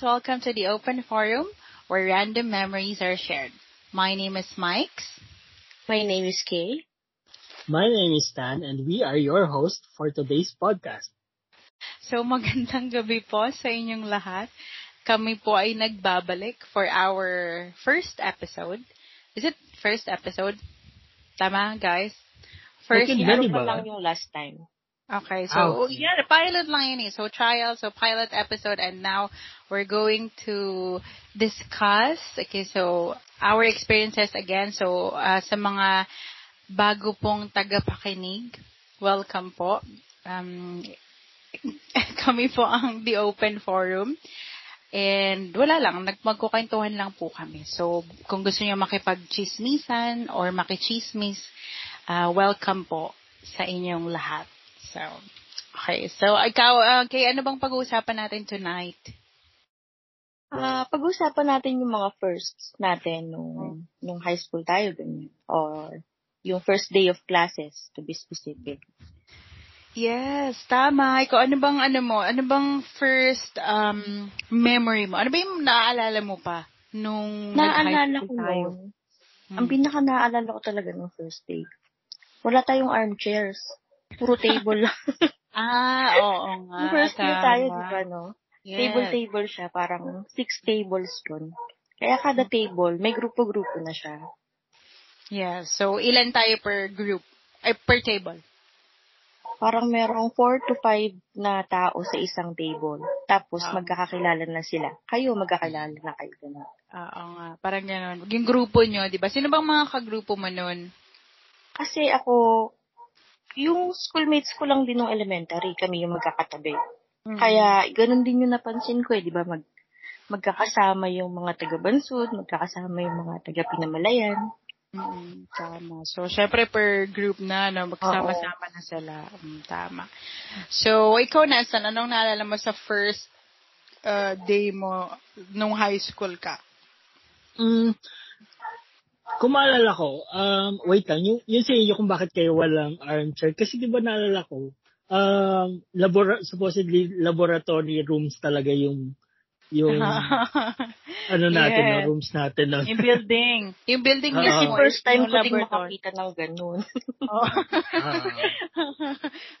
Hello welcome to the open forum where random memories are shared. My name is Mike. My name is Kay. My name is Stan and we are your host for today's podcast. So magandang gabi po sa inyong lahat. Kami po ay nagbabalik for our first episode. Is it first episode? Tama guys? First, Second Ano pa lang yung last time. Okay, so Ah, yeah, pilot lang yun eh. So trial, so pilot episode, and now we're going to discuss, okay, so our experiences again. So uh, sa mga bago pong tagapakinig, welcome po. Um, kami po ang The Open Forum. And wala lang, nagmagkukwentuhan lang po kami. So, kung gusto niyo makipag-chismisan or makichismis, uh, welcome po sa inyong lahat. So, okay. So, ikaw, uh, kay ano bang pag-uusapan natin tonight? Ah, pag-usapan natin yung mga firsts natin nung, nung high school tayo, ganyan. Or yung first day of classes, to be specific. Yes, tama. Ikaw, ano bang, ano mo, ano bang first um, memory mo? Ano ba yung naaalala mo pa nung Naaalala ko school tayo? Hmm. ang pinaka naaalala ko talaga nung first day, wala tayong armchairs. Puro table lang. Ah, oo nga. Yung first year tama. tayo, di ba, no? Yes. Table-table siya, parang six tables yun. Kaya kada table, may grupo-grupo na siya. Yeah, so ilan tayo per group? Ay, per table? Parang merong four to five na tao sa isang table. Tapos, Wow. magkakakilala na sila. Kayo, magkakilala na kayo. Ganun. Oo nga, parang gano'n. Yung grupo nyo, di ba? Sino bang mga kagrupo mo nun? Kasi ako, yung schoolmates ko lang din ng elementary, kami yung magkakatabi. Mm. Kaya, ganun din yung napansin ko eh, di ba? Mag, magkakasama yung mga taga-bansud, magkakasama yung mga taga-pinamalayan. Mm, tama. So, syempre per group na, no, magsama-sama na sila. Mm, tama. So, ikaw na, San, anong naalala mo sa first uh, day mo nung high school ka? Mm, kung maalala ko, um, wait lang, yung, yung sa inyo kung bakit kayo walang armchair. Kasi di ba naalala ko, um, labora, supposedly laboratory rooms talaga yung yung ano natin, Yes. no, rooms natin. No? yung building. Yung building Oo. Kasi mismo. first time ko din laboratory. makakita ng ganun. Oo. Ah.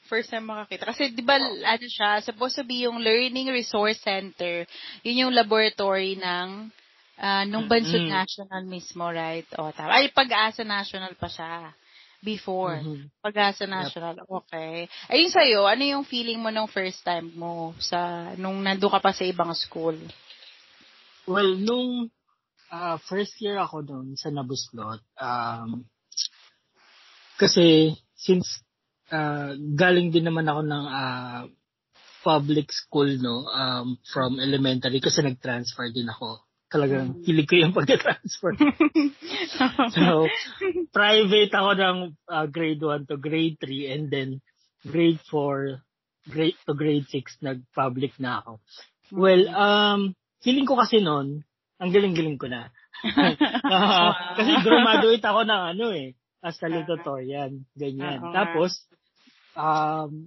First time makakita. Kasi di ba, ano siya, supposed to be yung Learning Resource Center. Yun yung laboratory ng ah, nung Bansud Mm. National mismo, right? O, tama. Ay, Pag-asa National pa siya. Before. Mhm. Pag-asa National. Okay. Ayun sa'yo, ano yung feeling mo nung first time mo sa, nung nandun ka pa sa ibang school? Well, nung ah, first year ako doon sa Nabuslot, um, kasi since ah, galing din naman ako ng ah, public school no um, from elementary kasi nag-transfer din ako. Talagang hilig ko yung pag-transfer. so, private ako ng ah, grade 1 to grade 3 and then grade 4 grade to grade 6 nag-public na ako. Well, um, feeling ko kasi noon, ang galing-galing ko na. Ah, kasi graduate ako ng ano eh, as salutatorian, ganyan. Oo nga. Tapos, um,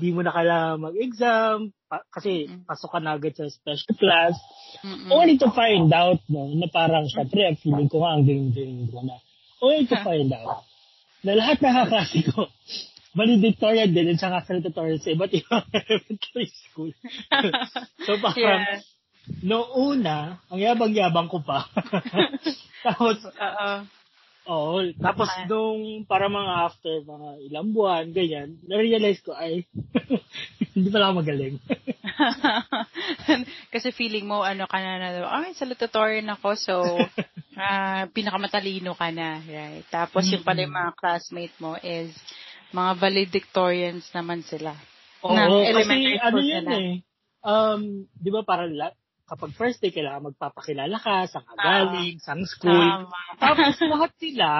di mo na kailangan mag-exam, pa- kasi pasok ka na agad sa special class. Mm-mm. Only to find out, no, na parang, syempre, ang feeling ko nga, ang galing-galing ko na. Only to find out, na lahat ng kaklase ko, valedictorian din, at saka salutatorian sa iba't ibang elementary school. so, parang, Yeah. Noong una, ang yabang-yabang ko pa. tapos, Oo. Oo, tapos Ah. nung para mga after mga ilang buwan, ganyan, na-realize ko, ay, hindi pala ako magaling. Kasi feeling mo, ano ka na na, ay, salutatorian ako, so, ah pinakamatalino ka na, right? Tapos yung pala yung mga classmate mo is, mga valedictorians naman sila. Oo, Ng kasi elementary ano school yun eh. Um, di ba parang la- kapag first day, kailangan magpapakilala ka, saan ka galing, saan school. Tama. Tapos lahat sila,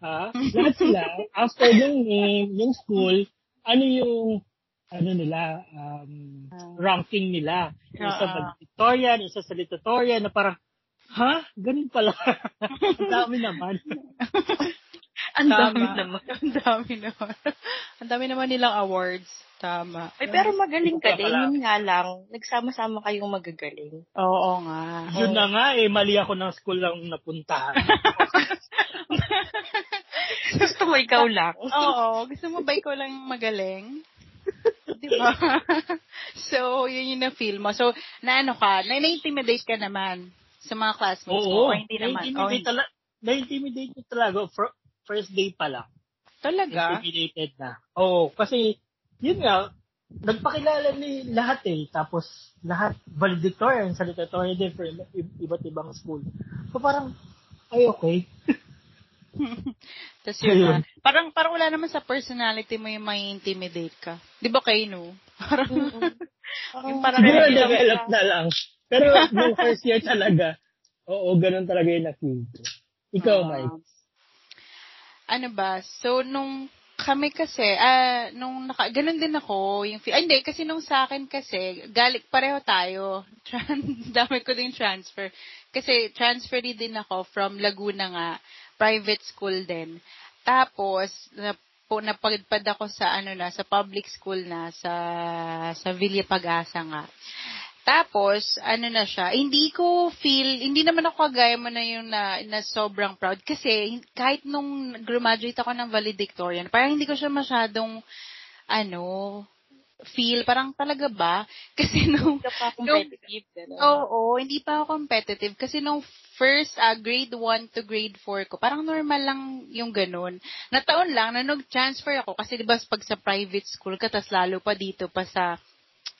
ha, lahat sila, after yung name, yung school, ano yung, ano nila, um, ranking nila. Yung Isa Ah. valedictorian, isa salutatorian, na parang, ha? Ganun pala. Ang dami naman. Ang dami naman. Ang dami naman. Ang dami naman nilang awards. Tama. Ay, pero magaling ka din. Yun nga lang, nagsama-sama kayong magagaling. Oo nga. Yun na nga eh, mali ako ng school lang napuntahan. Gusto mo ikaw lang. Oo. Gusto mo ba ikaw lang magaling? Di ba? so, yun yung na-feel mo. So, naano ka, na- na-intimidate ka naman sa mga classmates mo. Oo. O hindi naman. Na-intimidate, hindi. tala- na-intimidate ko talaga fr- first day pa lang. Talaga? Intimidated na. Oo, kasi, yun nga, nagpakilala ni lahat eh. Tapos, lahat valedictorian, salutatorian din for iba't ibang school. So, parang, ay, okay. Tapos yun na. Ayun. Parang, parang wala naman sa personality mo yung may intimidate ka. Di ba kayo, no? Parang, yung parang Siguro develop na lang. Pero, nung first year talaga, oo, ganun talaga yung ko. Ikaw, Ah. Mike. Ano ba? So, nung kami kasi, ah, nung naka, ganun din ako, yung, ay, hindi, kasi nung sa akin kasi, galik, pareho tayo. Tran, dami ko din transfer. Kasi, transfer din ako from Laguna nga, private school din. Tapos, na, po, napadpad ako sa, ano na, sa public school na, sa, sa Villa Pag-asa nga. Tapos, ano na siya, hindi ko feel, hindi naman ako kagaya mo na yung na, na sobrang proud. Kasi, kahit nung graduate ako ng valedictorian, parang hindi ko siya masyadong, ano, feel, parang talaga ba? Kasi nung, Ka pa competitive. oo, hindi pa ako competitive. Kasi nung first, ah, grade 1 to grade 4 ko, parang normal lang yung ganun. Nataon lang, na nag-transfer ako. Kasi diba, pag sa private school ka, tas lalo pa dito pa sa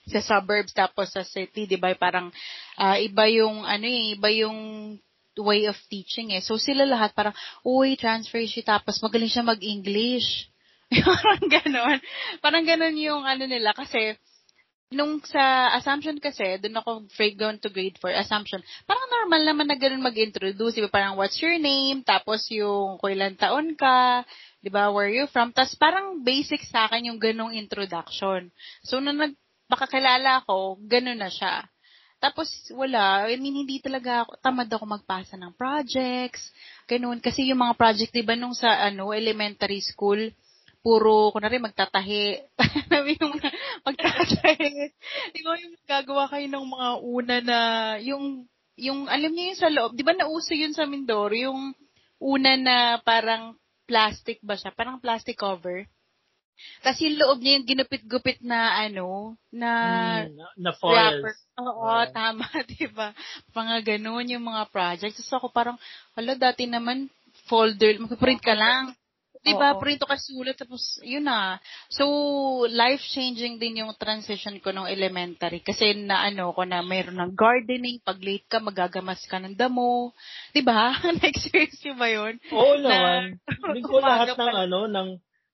sa suburbs tapos sa city, 'di ba? Parang ah, iba yung ano eh, iba yung way of teaching eh. So sila lahat parang, uy, transfer siya tapos magaling siya mag-English. parang ganon. Parang ganon yung ano nila kasi nung sa assumption kasi, doon ako down to grade 4, assumption, parang normal naman na ganun mag-introduce. Diba? Parang what's your name, tapos yung kung ilang taon ka, di ba, where you from, tapos parang basic sa akin yung ganung introduction. So, nung nagpakakilala ako, ganun na siya. Tapos, wala. I mean, hindi talaga ako, tamad ako magpasa ng projects, ganun. Kasi yung mga project, di ba, nung sa, ano, elementary school, puro, kunwari, magtatahi. Yung magtatahi. Di ba, yung gagawa kayo ng mga una na, yung, yung, alam niyo yung sa loob, di ba nauso yun sa Mindoro, yung una na parang plastic ba siya? Parang plastic cover. Tapos yung loob niya yung ginupit-gupit na ano, na Mm, na, na foils. wrapper. Oo, Oo. tama, di ba? Mga ganun yung mga projects. Tapos ako parang, hala, dati naman, folder, magpiprint ka lang. Di ba? Print ka sulat, tapos, yun na. So, life-changing din yung transition ko nung elementary. Kasi na ano ko na mayroon ng gardening, pag late ka, magagamas ka ng damo. Di ba? Na-experience niyo ba yun? Oo Na- naman. Hindi ko lahat ng ano, ng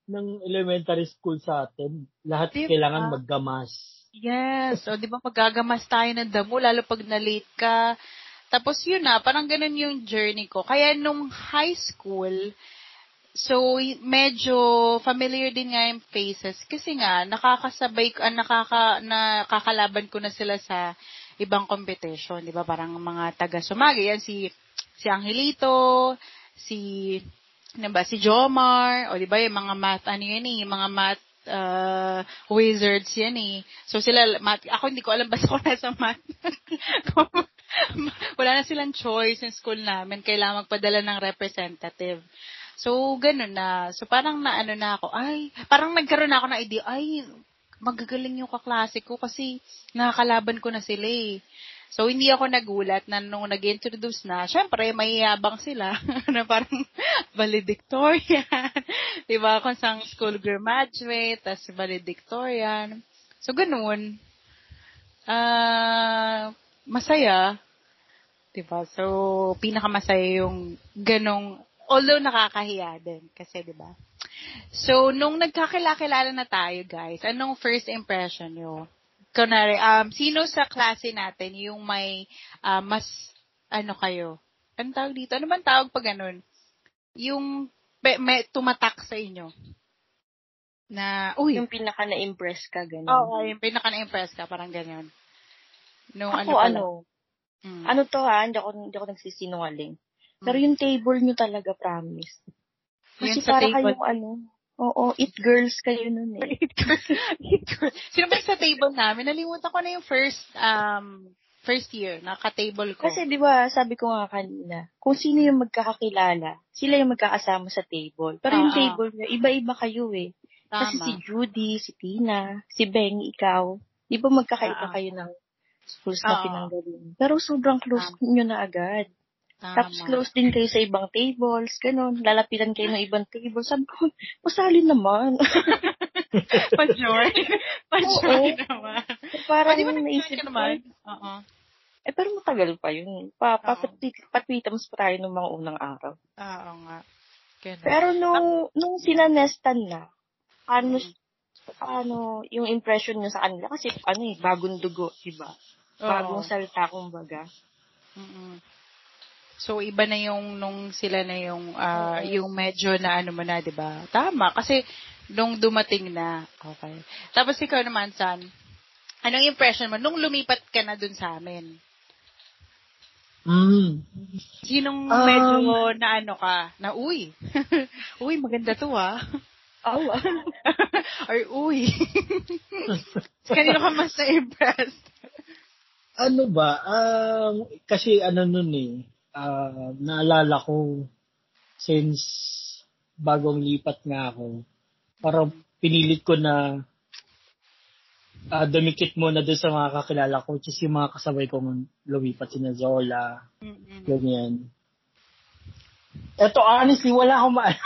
ng elementary school sa atin, lahat Diba? kailangan maggamas. Yes. O, di ba magagamas tayo ng damo, lalo pag na-late ka. Tapos yun na, parang ganun yung journey ko. Kaya nung high school, so medyo familiar din nga yung faces kasi nga nakakasabay ko, ah, nakaka, nakakalaban ko na sila sa ibang competition, di ba? Parang mga taga Sumagi, yan si si Angelito, si ano ba, si Jomar, o di ba yung mga math, ano yun eh, mga math uh, wizards yan eh. So sila, math, ako hindi ko alam basta ko nasa math. Wala na silang choice in school namin. Kailangan magpadala ng representative. So, ganun na. So, parang naano na ako, ay, parang nagkaroon na ako ng idea, ay, magagaling yung kaklase ko kasi nakakalaban ko na sila eh. So, hindi ako nagulat na nung nag-introduce na, syempre, may yabang sila na parang valedictorian. diba? Kung sang school graduate, tas valedictorian. So, ganun. Ah, masaya. Diba? So, pinakamasaya yung ganong, although nakakahiya din. Kasi, diba? So, nung nagkakilala na tayo, guys, anong first impression nyo? Kunwari, um, sino sa klase natin yung may ah, mas, ano kayo? Ano tawag dito? Ano bang tawag pag ganun? Yung pe, may tumatak sa inyo. Na, uy, Yung pinaka na-impress ka, gano'n. oo, yung pinaka na-impress ka, parang ganyan. No, Ako, pala? ano, Mm. ano to ha, hindi ako, hindi ako nagsisinungaling. Pero yung table nyo talaga, promise. Kasi Yung sa para table. kayong ano, oo, it girls kayo nun eh. Eat girl. Eat girl. Sino ba sa table namin? Nalimutan ko na yung first, um, first year, naka-table ko. Kasi di ba, sabi ko nga kanina, kung sino yung magkakakilala, sila yung magkakasama sa table. Pero yung Oo. table niya, iba-iba kayo eh. Kasi Tama. si Judy, si Tina, si Beng, ikaw, di ba magkakaiba Oo. kayo ng schools na pinanggaling. Pero sobrang close nyo na agad. Tama. Tapos close din kayo sa ibang tables, ganun. Lalapitan kayo ng ibang tables. Sabi ko, masali naman. Pa-joy Oo. naman. Parang ba naisip ko, naman? Oo. eh pero matagal pa yun. Pa, pa, Oo. patwitams pa tayo ng mga unang araw. Oo nga. Ganun. Pero nung, nung sinanestan na, ano, ano, yung impression nyo sa kanila, kasi ano eh, bagong dugo, diba? Oo. Bagong salita, kumbaga. Mm-mm. So iba na yung nung sila na yung Oo. yung medyo na ano mo na, 'di ba? Tama kasi nung dumating na. Okay. Tapos ikaw naman, San. Anong impression mo nung lumipat ka na dun sa amin? Mm. Sinong Um, medyo na ano ka? Na uy. uy, maganda to ah. Oh, Or uy. Kanino ka mas na-impressed? ano ba, um, kasi ano nun eh, ah, naalala ko, since bagong lipat nga ako, parang pinilit ko na ah, dumikit muna doon sa mga kakilala ko, is yung mga kasabay kong lumipat, sina Zola, Mm-mm. ganyan. Eto, honestly, wala akong ma-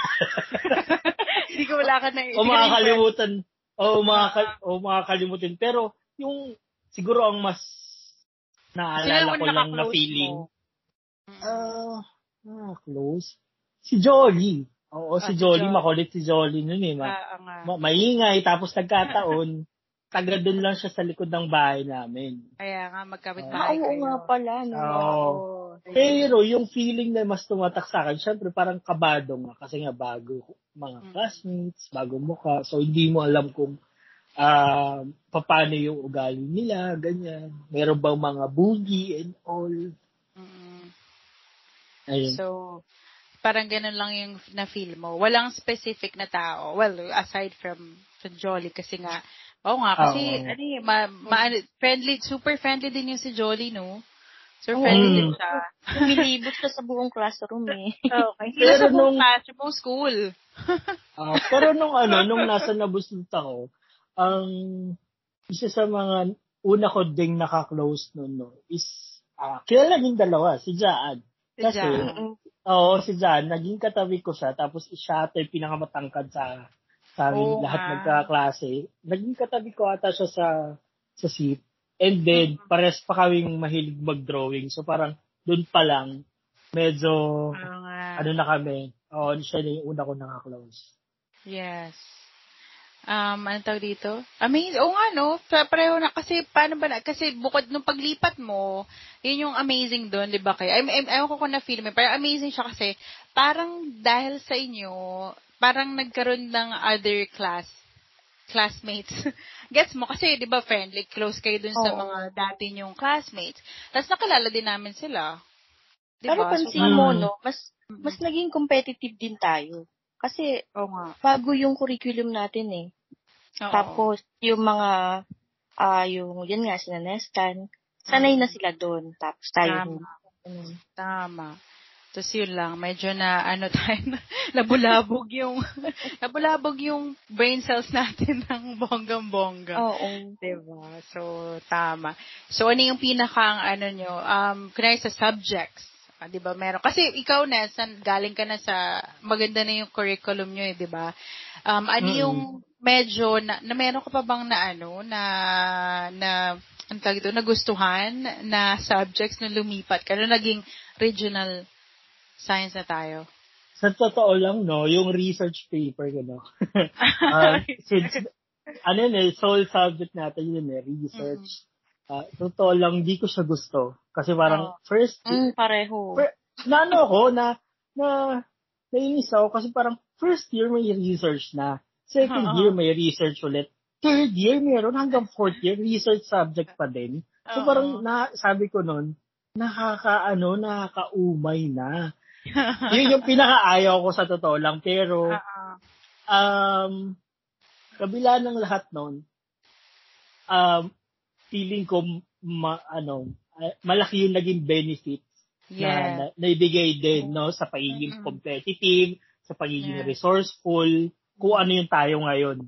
Hindi ko wala ka na. o makakalimutan, o, makaka- o makakalimutan. Pero, yung, siguro ang mas naalala ko lang na feeling, Ah, ah, close. Si Jolly. Oo, Ah, si si Jolly, Jolly. makulit si Jolly nun eh. Ma- Ah, nga. ma- maingay, tapos nagkataon, taga doon lang siya sa likod ng bahay namin. Kaya nga, magkabit ah, bahay oo kayo. nga pala, no? Oo. Pero yung feeling na mas tumatak sa akin, syempre parang kabado nga kasi nga bago mga Mm. classmates, bagong mukha. So hindi mo alam kung ah paano yung ugali nila, ganyan. Meron bang mga bully and all. Ayun. So, parang ganun lang yung na-feel mo. Walang specific na tao. Well, aside from, from Jolly kasi nga, oo nga, kasi, Oo. ano eh, ma, ma, ano, friendly, super friendly din yung si Jolly, no? Super Oo. friendly Mm. din siya. Lumilibot siya sa buong classroom eh. Okay. Hindi sa buong nung- class, sa buong school. Ah, pero nung ano, nung nasa nabustot ako, ang isa sa mga una ko ding naka-close nun, no, is, ah, kilala yung dalawa, si Jaan. Kasi. Mm-mm. oo, si Jaan, naging katabi ko siya, tapos siya ata yung pinakamatangkad sa, sa Oo lahat nga. nagkaklase. Naging katabi ko ata siya sa, sa seat. And then, Mm-hmm. pares pa kaming mahilig mag-drawing. So, parang, dun pa lang, medyo, nga. ano na kami, oo, siya na yung una ko naka-close. Yes. Um, ano tawag dito? Amazing. Oo nga, no? Pa- Pareho na. Kasi, paano ba na? Kasi, bukod nung paglipat mo, yun yung amazing doon, di ba kayo? I'm, I'm, ewan ko kung na-feel mo. Pero amazing siya kasi, parang dahil sa inyo, parang nagkaroon ng other class, classmates. Gets mo? Kasi, di ba, friendly, close kayo dun sa Oo. mga dati nyong classmates. Tapos, nakilala din namin sila. Di Pero pansin Mm. mo, no, mas, mas naging competitive din tayo. Kasi, Oo nga. bago yung curriculum natin eh. Oo. Tapos, yung mga, ah yung, yan nga, sinanestan, sanay na sila doon. Tapos tayo, Tama. hindi. Ganun. Tama. Tapos yun lang, medyo na ano tayo, nabulabog yung, nabulabog yung brain cells natin ng bonggang-bongga. Oo. Diba? So, tama. So, ano yung pinakang, ano nyo, um, kunwari sa subjects, ah, di ba, meron. Kasi ikaw, Nelson, galing ka na sa, maganda na yung curriculum nyo eh, di ba? Um, ano Mm-mm. yung medyo, na, na meron ka pa bang na, ano, na, na, ang tawag ito, nagustuhan na subjects na lumipat ka, na naging regional science na tayo? Sa totoo lang, no, yung research paper ko, no. Ah, since, ano yun eh, sole subject natin yun eh, research. Ah, totoo lang, di ko siya gusto. Kasi parang, Oo. first, Mm, pareho. per, na ano ako, na, na, nainis ako kasi parang, first year may research na. Second Oo. year may research ulit. Third year meron hanggang fourth year, research subject pa din. So Oo. parang, na, sabi ko nun, nakaka, ano, nakakaumay na. yun yung pinakaayaw ko sa totoo lang. Pero, Oo. um, kabila ng lahat nun, um, feeling ko, ma, ano, ah, malaki yung naging benefit na, Yeah. na naibigay din no sa pagiging competitive, sa pagiging Yeah. resourceful, kung ano yung tayo ngayon.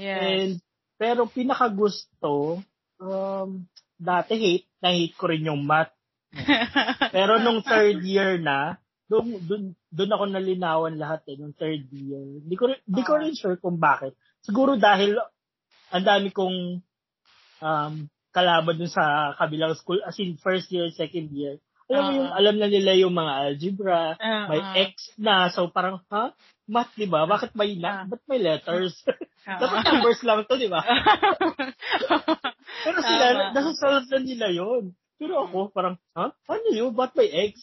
Yes. And pero pinakagusto um dati hate, na-hate ko rin yung math. Pero nung third year na, doon doon doon ako nalinawan lahat eh nung third year. Hindi ko hindi ko Ah. rin sure kung bakit. Siguro dahil ang dami kong um kalaban dun sa kabilang school as in first year, second year. Alam mo Ah. yung alam na nila yung mga algebra, Ah, may ah. X na. So parang, ha? Math, di ba? Bakit may, na, ba't may letters? Ah. Dapat numbers lang to, di ba? Pero sila, Tama. nasasolve na nila yon. Pero ako, parang, ha? Ano yun? Ba't may X?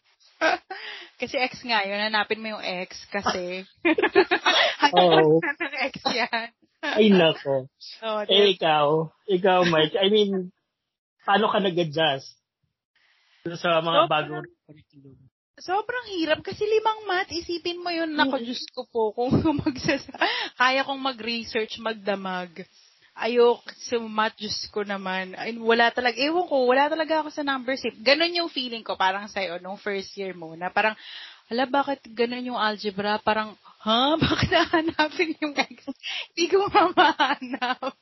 kasi X nga yun. Hanapin mo yung X kasi. Oo. Ng X yan. Ay, nako. Oh, Eh, ikaw, ikaw, Mike, I mean, paano ka nag-adjust sa mga Sobrang- bagong curriculum? Sobrang hirap kasi limang math, isipin mo yun, nako, Diyos ko po, kung magsas kaya kong mag-research, magdamag. Ayok sa math, Diyos ko naman. Ay, wala talaga, ewan ko, wala talaga ako sa numbers. Eh. Ganon yung feeling ko, parang sa'yo, nung first year mo, na parang, ala, bakit ganon yung algebra? Parang, ha? Bakit nahanapin yung X? Hindi ko mamahanap.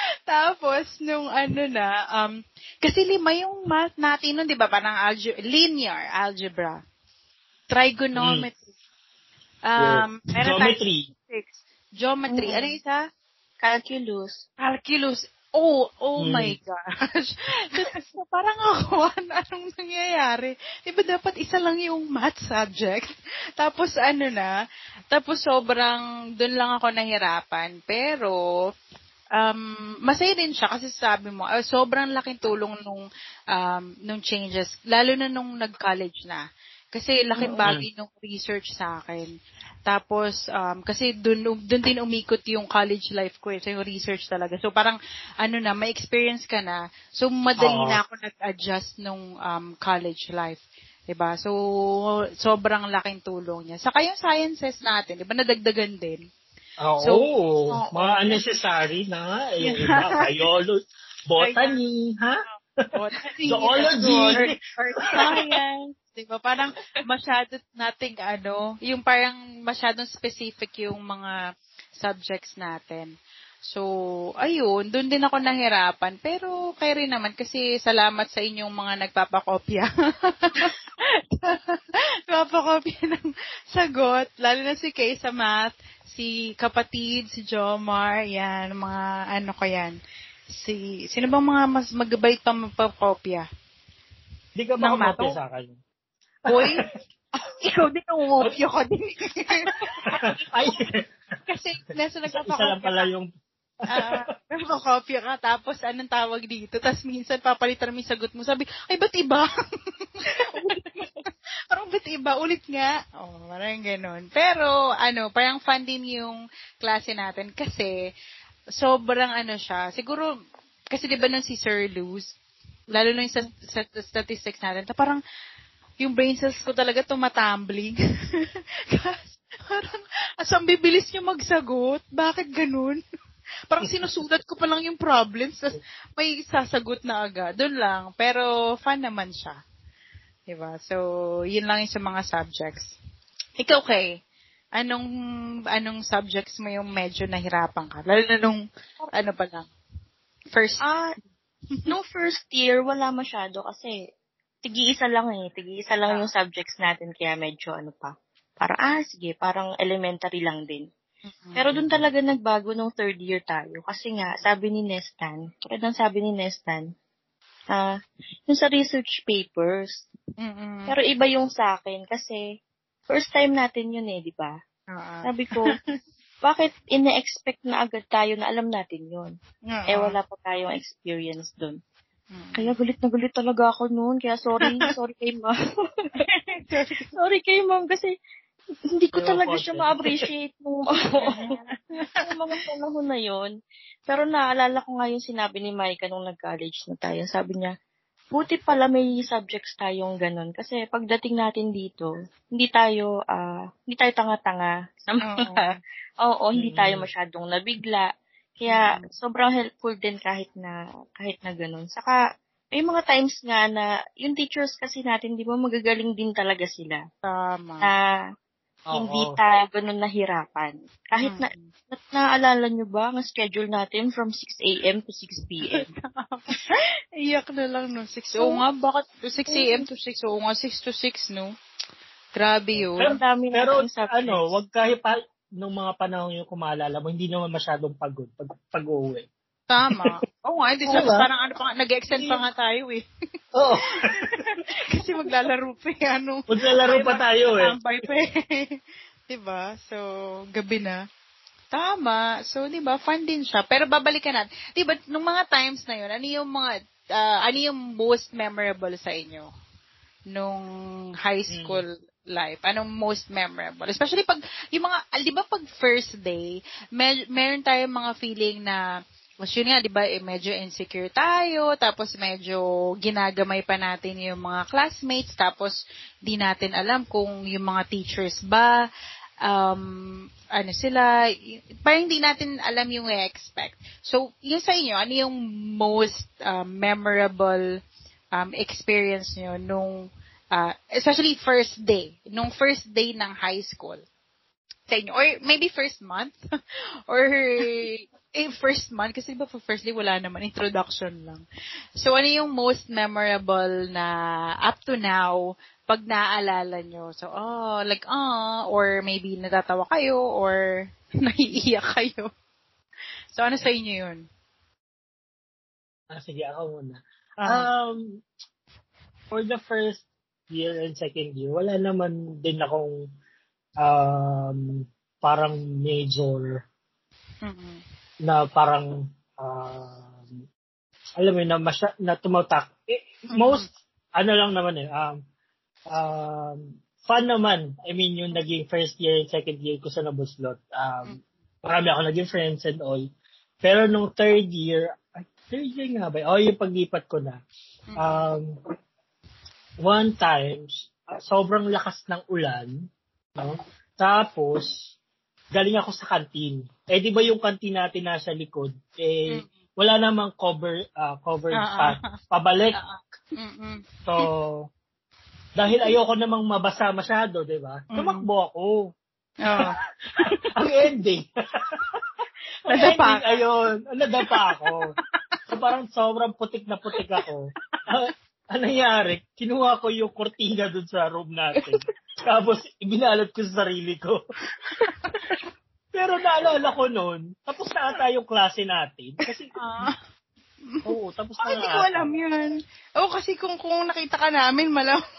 Tapos, nung ano na, um, kasi lima yung math natin nun, di ba? Parang alge- linear algebra. Trigonometry. Um, Yes. meron Geometry. six. Geometry. Mm. Ano yung isa? Calculus. Calculus. Oh, oh Mm. my gosh. so, parang ako, anong nangyayari? Di ba dapat isa lang yung math subject? Tapos ano na, tapos sobrang, dun lang ako nahirapan. Pero, um, masaya din siya kasi sabi mo, ah, sobrang laking tulong nung, um, nung changes, lalo na nung nag-college na. Kasi laking bagay nung research sa akin. Tapos, um, kasi dun, dun din umikot yung college life ko eh. So, yung research talaga. So, parang, ano na, may experience ka na. So, madali Oo. na ako nag-adjust nung um, college life. 'Di ba So, sobrang laking tulong niya. Saka yung sciences natin, 'di ba nadagdagan din. Oo. So, Oh, mga unnecessary na nga. Eh, yung iba, biology, botany, ha? Zoology. Or, or science. Di ba? Parang masyado nating ano, yung parang masyadong specific yung mga subjects natin. So, ayun, doon din ako nahirapan. Pero, kayo rin naman, kasi salamat sa inyong mga nagpapakopya. nagpapakopya ng sagot. Lalo na si Kay sa math, si kapatid, si Jomar, yan, mga ano ko yan. Si, sino bang mga mas magbait pa magpapakopya? Hindi ka ba kumopya sa akin? Hoy, ikaw din ang umopya ko din. Ay, Kasi nasa isa, isa lang nagpapakopya pala yung... Ah, nagpapakopya ka, tapos anong tawag dito? Tapos minsan papalitan mo yung sagot mo. Sabi, ay, ba't iba? parang ba't iba? Ulit nga. Oh, parang ganun. Pero, ano, parang fun din yung klase natin kasi sobrang ano siya. Siguro, kasi di ba nung si Sir Luz, lalo na yung sa, sa, statistics natin, ta parang yung brain cells ko talaga tumatumbling. Kasi parang, asang bibilis niya magsagot? Bakit ganun? Parang sinusulat ko pa lang yung problems, tas may sasagot na agad. Doon lang. Pero, fun naman siya. Diba? So, yun lang yung sa mga subjects. Ikaw, Kay, anong, anong subjects mo yung medyo nahirapan ka? Lalo na nung, ano pa lang, first. Ah, no first year, wala masyado kasi tigi-isa lang eh. Tigi-isa lang Ah. yung subjects natin kaya medyo ano pa. Para, ah, sige, parang elementary lang din. Pero doon talaga nagbago nung third year tayo. Kasi nga, sabi ni Nestan, kaya sabi ni Nestan, ah, yung sa research papers. Mm-mm. Pero iba yung sa akin kasi first time natin yun eh, di ba? Ah, Sabi ko, bakit ine-expect na agad tayo na alam natin yun? ah. Eh, wala pa tayong experience doon. Kaya galit na galit talaga ako noon. Kaya sorry, sorry kay ma'am. sorry kay ma'am kasi hindi ko talaga siya ate. ma-appreciate nung mga panahon na yon. Pero naalala ko nga yung sinabi ni Micah nung nag-college na tayo. Sabi niya, buti pala may subjects tayong ganun. Kasi pagdating natin dito, hindi tayo, ah, hindi tayo tanga-tanga. Mga, oo, hindi tayo Mm. masyadong nabigla. Kaya, sobrang helpful din kahit na, kahit na ganun. Saka, may mga times nga na, yung teachers kasi natin, di ba, magagaling din talaga sila. Tama. Na, hindi Oo. tayo ganun nahirapan. Kahit na, Mm. na naalala nyo ba, ang schedule natin from 6 a.m. to 6 p.m. Iyak na lang, no? 6. Oo nga, bakit 6 a.m. to 6? Oo nga, 6 to 6, no? Grabe yun. Ang dami Pero ano, wag kahit pa nung mga panahon yung kumaalala mo, hindi naman masyadong pagod pag pag-uwi. Tama. Oo nga, hindi nga. parang ano pa, nga, nag-extend pa nga tayo eh. Oo. Kasi maglalaro pa eh, ano. Maglalaro pa tayo eh. Tambay pa eh. diba? So, gabi na. Tama. So, di ba, fun din siya. Pero babalikan natin. Di ba, nung mga times na yun, ano yung mga, ah, ano yung most memorable sa inyo? Nung high school life? Anong most memorable? Especially pag, yung mga, al- di ba pag first day, mer- meron tayong mga feeling na, mas yun nga, di ba, eh, medyo insecure tayo, tapos medyo ginagamay pa natin yung mga classmates, tapos di natin alam kung yung mga teachers ba, um, ano sila, parang hindi natin alam yung i-expect. So, yung sa inyo, ano yung most um, memorable um, experience nyo nung, uh, especially first day, nung first day ng high school? Sa inyo, or maybe first month, or eh, first month, kasi diba for first day wala naman, introduction lang. So, ano yung most memorable na up to now, pag naaalala nyo? So, oh, like, ah, or maybe natatawa kayo, or naiiyak kayo. So, ano sa inyo yun? Ah, sige, ako muna. Ah. Um, for the first year and second year, wala naman din akong um, parang major Mm-mm. Na parang um, alam mo na, masya, na tumatak. Eh, most, ano lang naman eh, um, um, fun naman. I mean, yung naging first year and second year ko sa Nabuslot. Um, marami ako naging friends and all. Pero nung third year, ay, third year nga ba? Oh, yung paglipat ko na. Um, one time, sobrang lakas ng ulan. No? Tapos, galing ako sa kantin. Eh, di ba yung kantin natin nasa likod? Eh, wala namang cover, ah, covered Ah, path. ah, Pabalik. ah. Mm-mm. So, dahil ayoko namang mabasa masyado, di ba? Mm. Tumakbo ako. Oh. Ang ending. Ang Nadapa ending, ayun. Nadapa ako. So, parang sobrang putik na putik ako. Ang nangyari, kinuha ko yung kortina dun sa room natin. Tapos, ibinalot ko sa sarili ko. Pero naalala ko noon, tapos na ata yung klase natin. Kasi, Ah. oo, tapos na Bakit hindi nga ko alam yun? Oo, kasi kung, kung nakita ka namin, malam.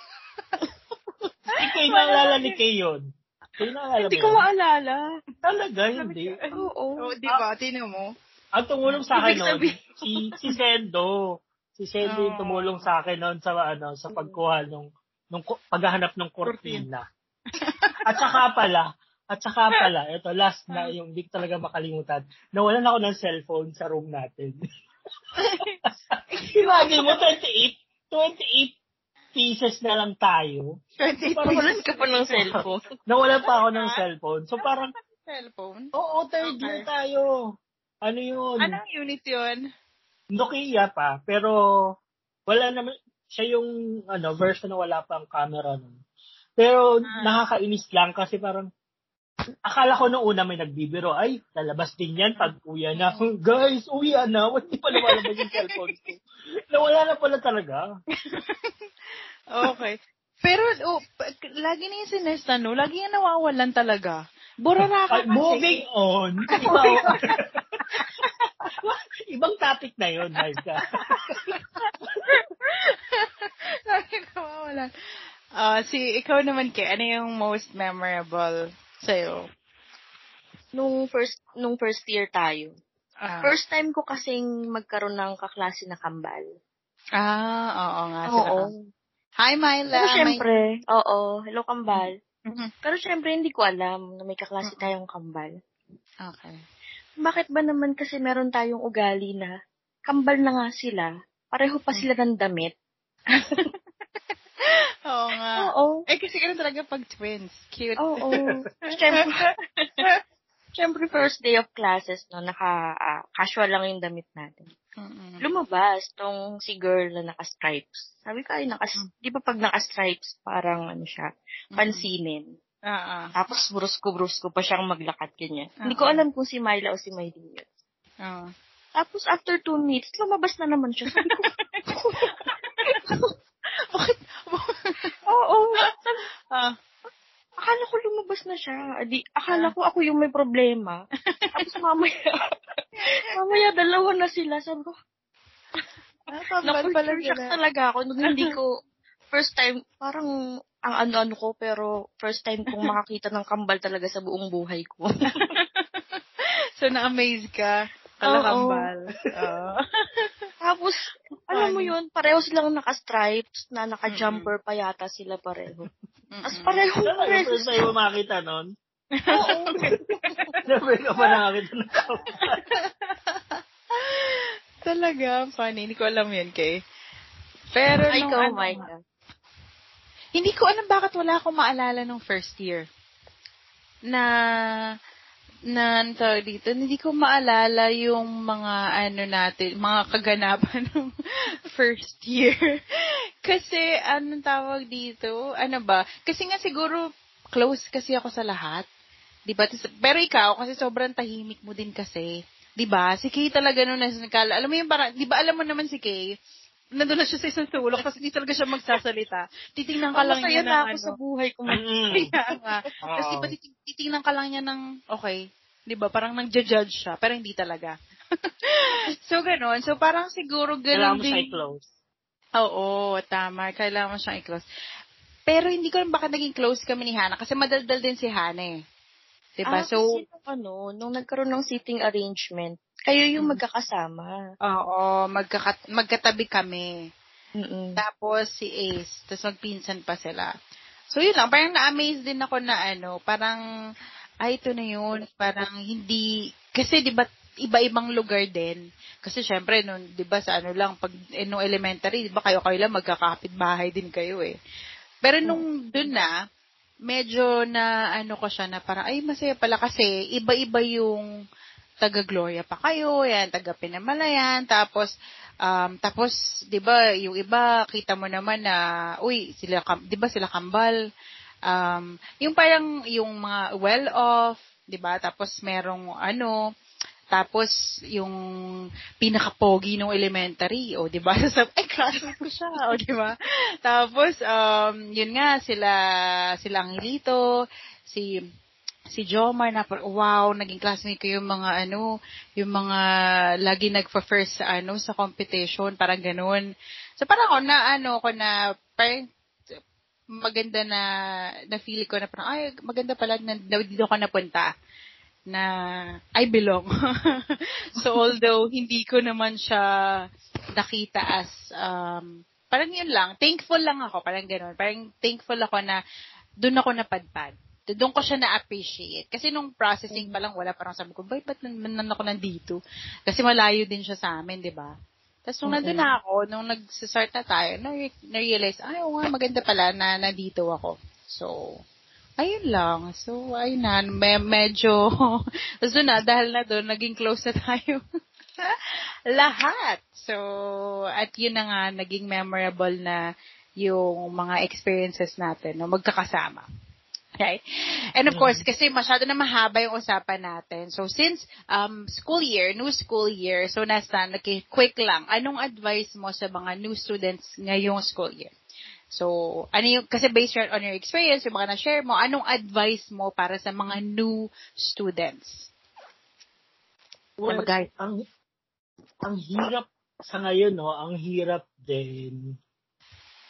Hindi kayo naalala ni Kay yun. Hindi mo ko yun? maalala. Talaga, hindi. Oo. Oo, di ba? Tino mo. Ang tumulong sa akin noon, si, si Sendo. Si yung Oh. tumulong sa akin noon sa, ano, sa pagkuha nung, nung paghahanap ng kortina. At saka pala, at saka pala, ito last na yung hindi ko talaga makalimutan, nawalan ako ng cellphone sa room natin. Imagine mo, 28, 28 pieces na lang tayo. 20 Nawalan ka pa ng cellphone. Nawalan pa ako ng cellphone. So parang, cellphone. oo, third year tayo. Ano yun? Anong unit yun? Nokia pa, pero wala naman, siya yung ano, version na wala pang camera nun. Pero Ah. nakakainis lang kasi parang, akala ko nung una may nagbibiro, ay, lalabas din yan pag uya na. Guys, uya na, hindi pa lumalabas yung cellphone ko. Nawala na pala talaga. Okay. Pero, oh, pa- lagi na yung sinesta, no? Lagi yung nawawalan talaga. Burara ka Ay, moving on. Ibang topic na yun, Marga. Lagi nawawalan. Ah, si, ikaw naman, Ke, ano yung most memorable sa'yo? Nung first, nung first year tayo. Ah, First time ko kasing magkaroon ng kaklase na kambal. ah, oo nga. Sila Oo. ka. Hi, Myla. May- syempre, oo, hello kambal. Mhm. Pero syempre, hindi ko alam na may kaklase tayong kambal. Okay. Bakit ba naman kasi meron tayong ugali na kambal na nga sila, pareho pa sila ng damit, Oo nga. Oo. Eh, kasi ganun talaga pag twins. Cute. Oo. Siyempre, siyempre first day of classes, no, naka, ah, casual lang yung damit natin. Mm-mm. Lumabas tong si girl na naka-stripes. Sabi ko, ay, naka, di ba pag naka-stripes, parang ano siya, pansinin. Oo. Tapos brusko-brusko pa siyang maglakad ganyan. Hindi ko alam kung si Myla o si Maylin yun. Oo. Tapos after two minutes, lumabas na naman siya. Sabi ko, Bakit? oo. Ah. Akala ko lumabas na siya. Di, akala ko ako yung may problema. Tapos mamaya, mamaya dalawa na sila. Sabi ko, Ah, na-culture shock talaga ako. Nung hindi ko, first time, parang ang ano-ano ko, pero first time kong makakita ng kambal talaga sa buong buhay ko. So, na-amaze ka. Kalakambal. Oo. Tapos, alam mo yun, pareho silang naka-stripes, na naka-jumper pa yata sila pareho. Tapos Mm-mm. pareho, yung pareho. first time mo makita nun? Oo. Never ka pa nakakita ng. Talaga, funny. Hindi ko alam yun, Kay. Pero Ay, nung ikaw, ano, Micah. Hindi ko alam bakit wala akong maalala nung first year. Na, ano tawag dito, hindi ko maalala yung mga, ano natin, mga kaganapan ng first year. kasi, anong tawag dito? Ano ba? Kasi nga siguro, close kasi ako sa lahat. Di ba? Tas- Pero ikaw, kasi sobrang tahimik mo din kasi. Di ba? Si Kay talaga nung nasa nakala. Alam mo yung parang, di ba alam mo naman si Kay, nandun na siya sa isang sulok, tapos hindi talaga siya magsasalita. Titingnan ka lang niya na ng ako ano. sa buhay ko. Mm. Kaya nga. Di ba titing- titingnan ka lang niya ng, okay, di ba, parang nag-judge siya, pero hindi talaga. so, ganun. So, parang siguro Kailangan ganun mo siya din. i-close. Oo, tama. Kailangan mo siyang i-close. Pero hindi ko alam baka naging close kami ni Hana kasi madaldal din si Hana eh. Diba? Ah, so, kasi nung ano, nung nagkaroon ng seating arrangement, kayo yung Mm. magkakasama. oo, magkakat- magkatabi kami. Mm-mm. Tapos si Ace, tapos magpinsan pa sila. So yun lang, parang na-amaze din ako na ano, parang, ay ito na yun, parang hindi, kasi di ba iba-ibang lugar din. Kasi syempre, nung, di ba sa ano lang, pag, eh, nung elementary, di ba kayo-kayo lang magkakapit bahay din kayo eh. Pero nung dun na, medyo na ano ko siya na parang, ay masaya pala kasi iba-iba yung taga Gloria pa kayo, yan, taga Pinamalayan, tapos, um, tapos, di ba, yung iba, kita mo naman na, uy, sila, di ba sila kambal, um, yung parang, yung mga well-off, di ba, tapos merong, ano, tapos, yung pinaka-pogi nung elementary, o, di ba? Sa, ay, classmate ko siya, o, di ba? Tapos, um, yun nga, sila, sila Angelito, si, si Jomar na, par- wow, naging classmate ko yung mga, ano, yung mga, lagi nagpa-first sa, ano, sa competition, parang ganun. So, parang ako na, ano, ako na, parang, maganda na, na feel ko na parang, ay, maganda pala na, na dito ako napunta na I belong. so although hindi ko naman siya nakita as um parang yun lang, thankful lang ako, parang gano'n. Parang thankful ako na doon ako napadpad. Doon ko siya na-appreciate. Kasi nung processing pa lang, wala parang sabi ko, ba't ba't nan ako nandito? Kasi malayo din siya sa amin, di ba? Tapos nung nandun na ako, nung nag-start na tayo, na- na-realize, ay, oo nga, maganda pala na nandito ako. So, ayun lang. So, ayun na, me- medyo, doon na, dahil na doon, naging close na tayo. Lahat. So, at yun na nga, naging memorable na yung mga experiences natin, no, magkakasama. Okay? And of course, kasi masyado na mahaba yung usapan natin. So, since um, school year, new school year, so nasa, okay, quick lang, anong advice mo sa mga new students ngayong school year? So, ano yung, kasi based on your experience, yung mga na-share mo, anong advice mo para sa mga new students? Well, Ano guys? ang, ang hirap sa ngayon, no, ang hirap din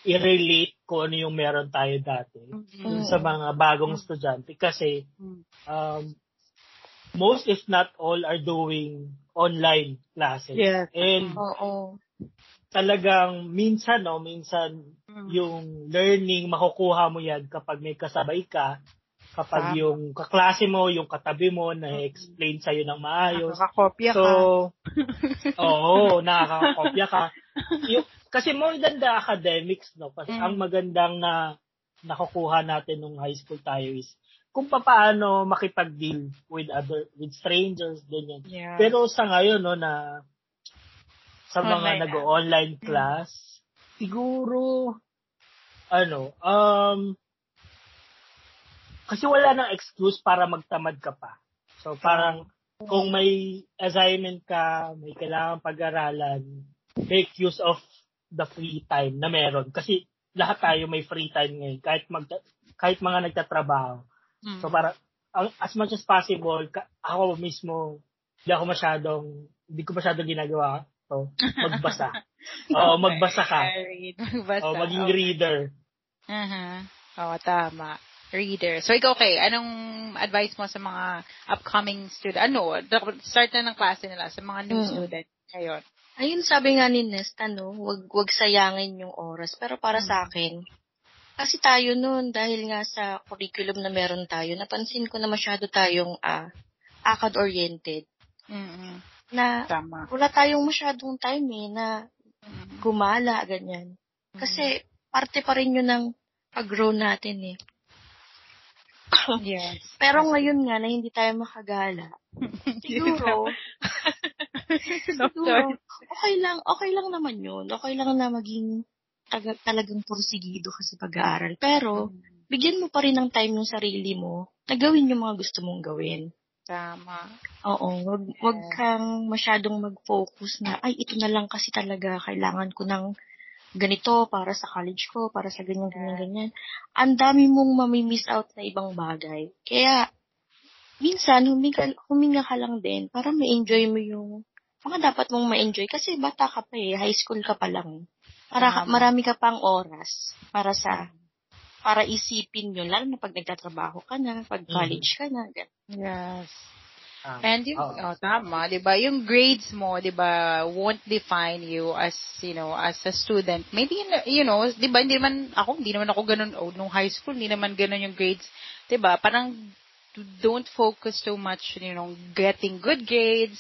i-relate kung ano yung meron tayo dati dun sa mga bagong estudyante kasi Mm. um, most if not all are doing online classes. Yes. And Oo. talagang minsan, no, minsan Mm. yung learning makukuha mo yan kapag may kasabay ka, kapag Tama. yung kaklase mo, yung katabi mo na explain sa'yo ng maayos. Nakakopya So, ka. oo, nakakakopya ka. Yung, kasi more than the academics, no? Kasi Mm. ang magandang na nakukuha natin nung high school tayo is kung paano makipag-deal with other with strangers din yan. Yeah. Pero sa ngayon no na sa mga Online na. nag-online class, siguro ano, um kasi wala nang excuse para magtamad ka pa. So parang kung may assignment ka, may kailangan pag-aralan, make use of the free time na meron. Kasi lahat tayo may free time ngayon, kahit mag kahit mga nagtatrabaho. Mm. So para ang- as much as possible, ka, ako mismo, hindi ako masyadong, hindi ko masyadong ginagawa to, magbasa. Oo, magbasa ka. Read. Magbasa. O, maging Okay. reader. Uh-huh. Oo, tama. Reader. So, ikaw, okay, anong advice mo sa mga upcoming student? Ano, start na ng klase nila sa mga new Mm. student ngayon. Ayun, sabi nga ni Nest, ano, wag, wag sayangin yung oras. Pero para Hmm. sa akin, kasi tayo noon, dahil nga sa curriculum na meron tayo, napansin ko na masyado tayong ah, acad-oriented. Mm-mm. Na Tama. wala tayong masyadong time eh, na gumala, ganyan. Kasi parte pa rin yun ng pag-grow natin eh. Yes. Pero ngayon nga na hindi tayo makagala, siguro, no siguro, okay lang, okay lang naman yun. Okay lang na maging taga, talagang porsigido kasi pag-aaral. Pero, bigyan mo pa rin ng time yung sarili mo na gawin yung mga gusto mong gawin. Tama. Oo, wag, wag kang masyadong mag-focus na, ay, ito na lang kasi talaga, kailangan ko ng ganito para sa college ko, para sa ganyan, ganyan, ganyan. Ang dami mong mamimiss out na ibang bagay. Kaya, minsan, huminga, huminga ka lang din para ma-enjoy mo yung mga dapat mong ma-enjoy. Kasi bata ka pa eh, high school ka pa lang. Para marami ka pang oras para sa para isipin yun, lalo na pag nagtatrabaho ka na, pag college ka na. ganun. Yes. Ah, And yung, oo. oh, tama, di ba? Yung grades mo, di ba, won't define you as, you know, as a student. Maybe, you know, di ba, hindi naman, ako, hindi naman ako ganun, oh, nung high school, hindi naman ganun yung grades. Di ba? Parang, don't focus too much, you know, getting good grades.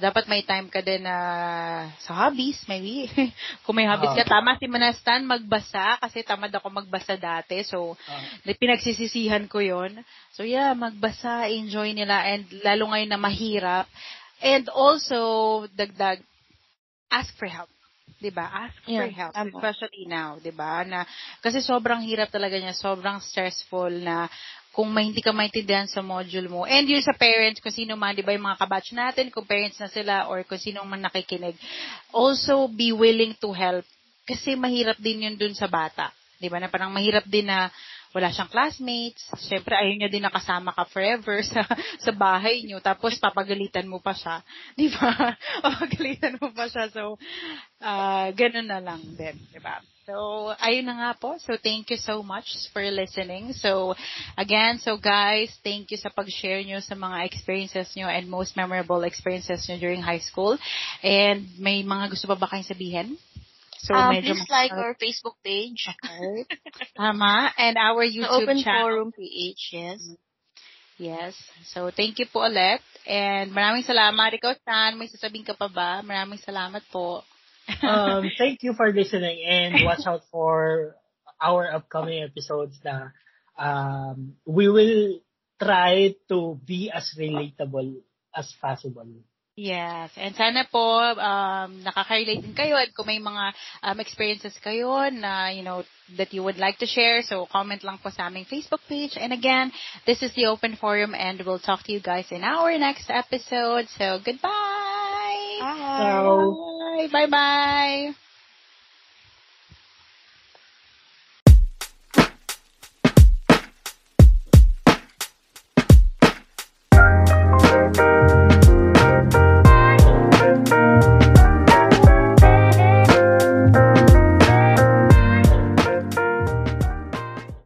Dapat may time ka din na sa hobbies, maybe. Kung may hobbies ka, tama si Manastan, magbasa, kasi tamad ako magbasa dati. So, Ah, na pinagsisisihan ko yon So yeah, magbasa, enjoy nila, and lalo ngayon na mahirap. And also, dagdag, ask for help. 'Di ba? Ask for Yeah, help, tama. especially now, 'di ba? Na kasi sobrang hirap talaga niya, sobrang stressful na kung may hindi ka maintindihan sa module mo. And yun sa parents, kung sino man, di ba, yung mga kabatch natin, kung parents na sila or kung sino man nakikinig. Also, be willing to help. Kasi mahirap din yun dun sa bata. Di ba? Na parang mahirap din na wala siyang classmates. Siyempre, ayaw niya din nakasama ka forever sa sa bahay niyo. Tapos, papagalitan mo pa siya. Di ba? papagalitan mo pa siya. So, ah ganun na lang din. Di ba? So, ayun na nga po. So, thank you so much for listening. So, again, so guys, thank you sa pag-share nyo sa mga experiences nyo and most memorable experiences nyo during high school. And may mga gusto pa ba kayong sabihin? So, Um, medyo please like our Facebook page. Okay. Tama. And our YouTube Open channel. Forum PH, yes. Yes. So, thank you po ulit. And maraming salamat. Ikaw, Stan, may sasabihin ka pa ba? Maraming salamat po. Um, thank you for listening and watch out for our upcoming episodes na um, we will try to be as relatable as possible. Yes. And sana po, um, nakaka-relate din kayo at kung may mga um, experiences kayo na, you know, that you would like to share, so comment lang po sa aming Facebook page. And again, this is the Open Forum and we'll talk to you guys in our next episode. So, goodbye! Bye! So, Bye! Bye-bye!